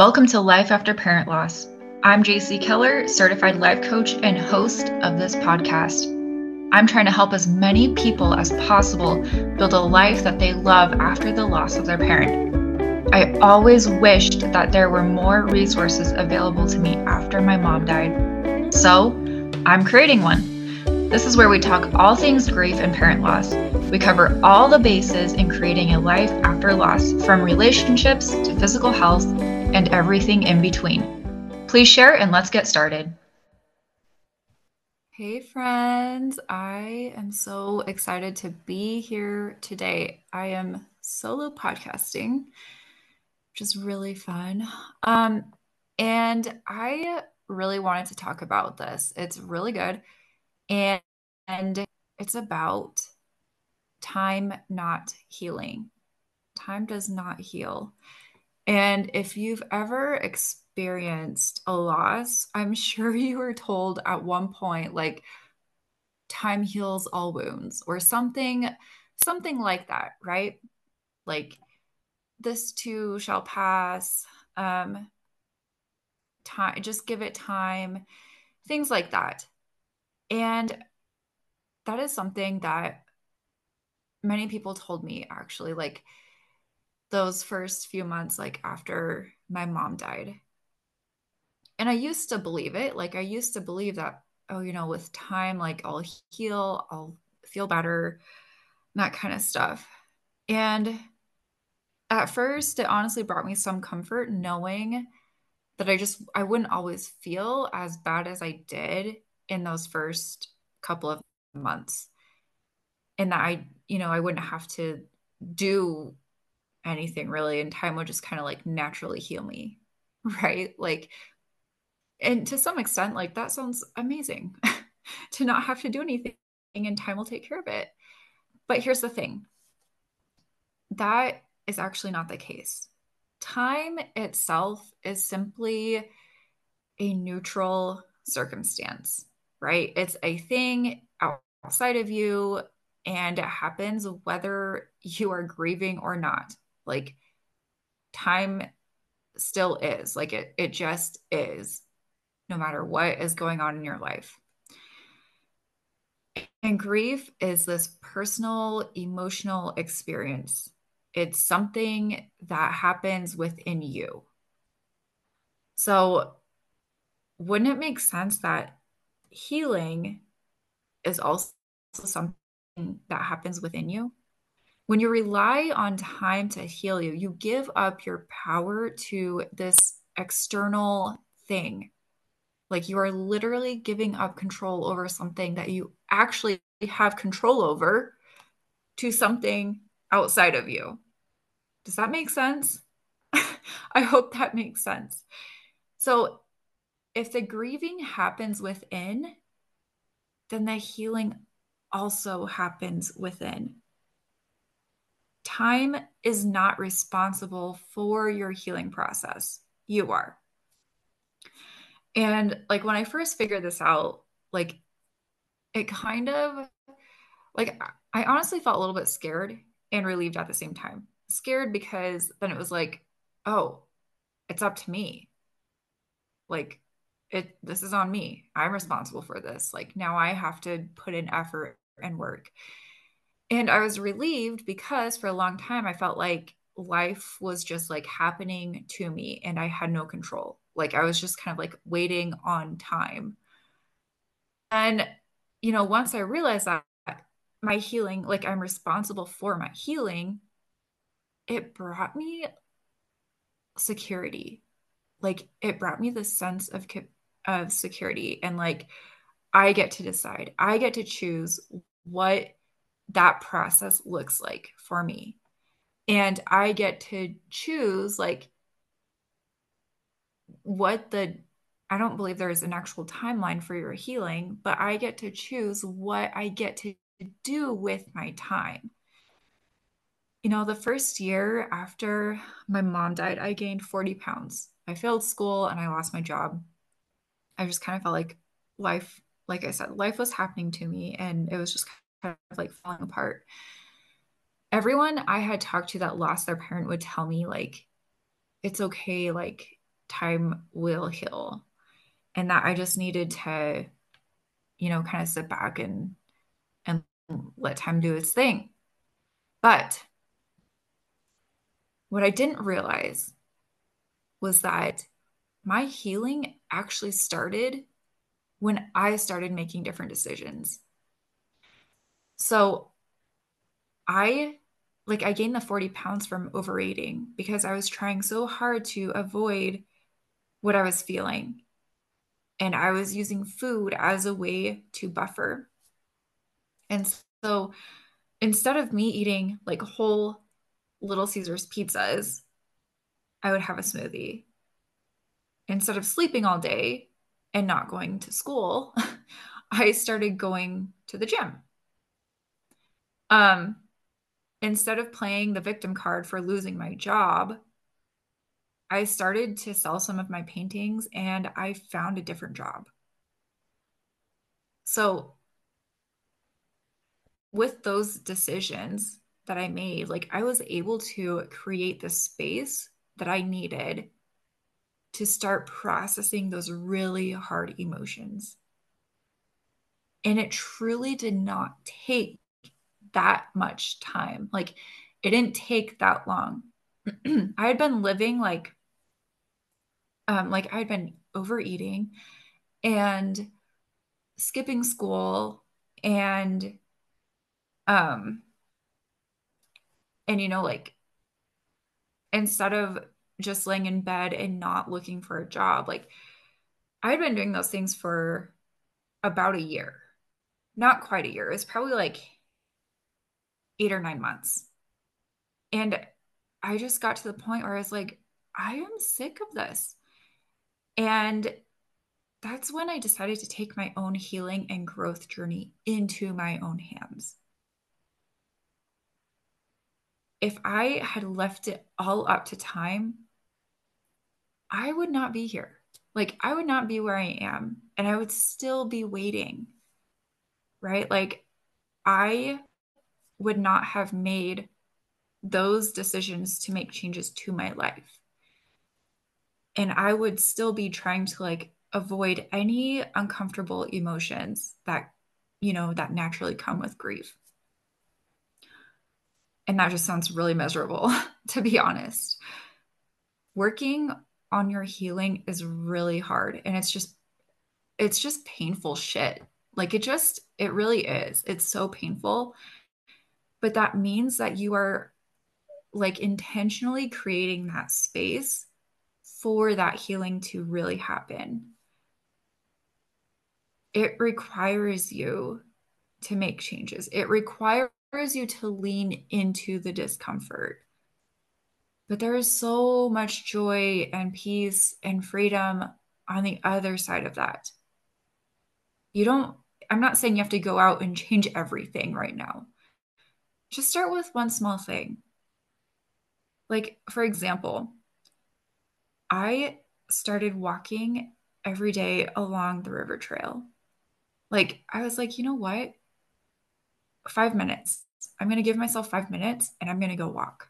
Welcome to Life After Parent Loss. I'm Jacey Keller, certified life coach and host of this podcast. I'm trying to help as many people as possible build a life that they love after the loss of their parent. I always wished that there were more resources available to me after my mom died. So, I'm creating one. This is where we talk all things grief and parent loss. We cover all the bases in creating a life after loss, from relationships to physical health and everything in between. Please share and let's get started. Hey, friends. I am so excited to be here today. I am solo podcasting, which is really fun. Um, and I really wanted to talk about this. It's really good. And, and it's about time not healing. Time does not heal. And if you've ever experienced a loss, I'm sure you were told at one point, like, time heals all wounds or something something like that right? Like this too shall pass um time just give it time things like that. And that is something that many people told me actually like those first few months like after my mom died. And i used to believe it. Like i used to believe that oh you know with time like i'll heal i'll feel better that kind of stuff. And at first it honestly brought me some comfort knowing that i just i wouldn't always feel as bad as i did in those first couple of months. And that i you know i wouldn't have to do anything really and time would just kind of like naturally heal me right? Like and to some extent like that sounds amazing to not have to do anything and time will take care of it. But here's the thing. That is actually not the case. Time itself is simply a neutral circumstance right? It's a thing outside of you and it happens whether you are grieving or not like time still is. Like it it just is no matter what is going on in your life. And grief is this personal emotional experience. It's something that happens within you. So, wouldn't it make sense that healing is also something that happens within you? When you rely on time to heal you, you give up your power to this external thing. Like you are literally giving up control over something that you actually have control over to something outside of you. Does that make sense? I hope that makes sense. So, if the grieving happens within, then the healing also happens within time is not responsible for your healing process. You are. And like when I first figured this out, like it kind of like I honestly felt a little bit scared and relieved at the same time. Scared because then it was like, oh, it's up to me. Like it this is on me. I'm responsible for this. Like now I have to put in effort and work. And I was relieved because for a long time I felt like life was just like happening to me and I had no control. Like I was just kind of like waiting on time. And, you know, once I realized that my healing, like I'm responsible for my healing, it brought me security. Like it brought me the sense of of security and like I get to decide. I get to choose what that process looks like for me. And I get to choose like what the I don't believe there is an actual timeline for your healing, but I get to choose what I get to do with my time. You know, the first year after my mom died, I gained 40 pounds. I failed school and I lost my job. I just kind of felt like life, like I said, life was happening to me and it was just kind of like falling apart. Everyone I had talked to that lost their parent would tell me, like, it's okay, like, time will heal and that I just needed to, you know, kind of sit back and and let time do its thing. But what I didn't realize was that my healing actually started when I started making different decisions. So I like I gained the 40 pounds from overeating because I was trying so hard to avoid what I was feeling. And I was using food as a way to buffer. And so instead of me eating like whole Little Caesars pizzas, I would have a smoothie. Instead of sleeping all day and not going to school, I started going to the gym. Um, instead of playing the victim card for losing my job, I started to sell some of my paintings and I found a different job. So, with those decisions that I made, like I was able to create the space that I needed to start processing those really hard emotions. And it truly did not take that much time. Like, it didn't take that long. I had been living like, um, like I'd been overeating and skipping school and, um, and you know, like instead of just laying in bed and not looking for a job, like I had been doing those things for about a year, not quite a year. It was probably like eight or nine months. And I just got to the point where I was like, I am sick of this. And that's when I decided to take my own healing and growth journey into my own hands. If I had left it all up to time, I would not be here. Like, I would not be where I am, and I would still be waiting. Right? Like, I would not have made those decisions to make changes to my life. And I would still be trying to like avoid any uncomfortable emotions that, you know, that naturally come with grief. And that just sounds really miserable, to be honest. Working on your healing is really hard and it's just it's just painful shit. Like it just it really is. It's so painful but that means that you are like intentionally creating that space for that healing to really happen. It requires you to make changes. It requires you to lean into the discomfort. But there is so much joy and peace and freedom on the other side of that. You don't, I'm not saying you have to go out and change everything right now just start with one small thing. Like, for example, I started walking every day along the river trail. Like, I was like, you know what? Five minutes. I'm going to give myself five minutes and I'm going to go walk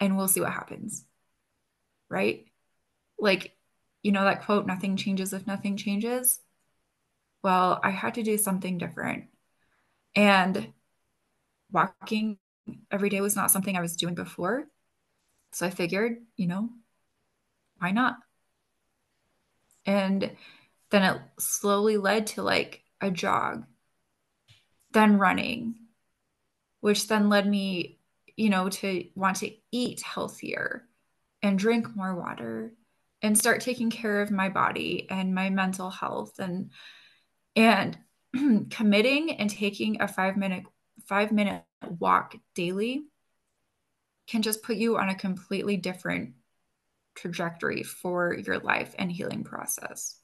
and we'll see what happens. Right? Like, you know that quote, nothing changes if nothing changes? Well, I had to do something different. And walking every day was not something I was doing before. So I figured, you know, why not? And then it slowly led to like a jog, then running, which then led me, you know, to want to eat healthier and drink more water and start taking care of my body and my mental health and and committing and taking a 5 minute five minute walk daily can just put you on a completely different trajectory for your life and healing process.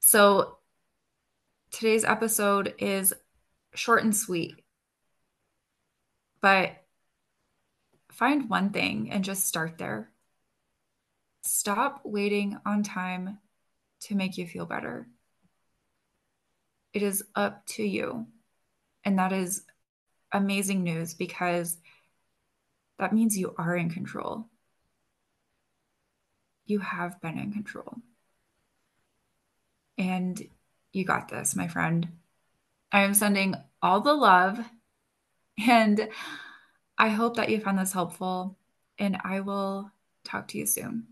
So, today's episode is short and sweet, but find one thing and just start there. Stop waiting on time to make you feel better. It is up to you. And that is amazing news because that means you are in control. you have been in control. And you got this, my friend. I am sending all the love and I hope that you found this helpful and I will talk to you soon.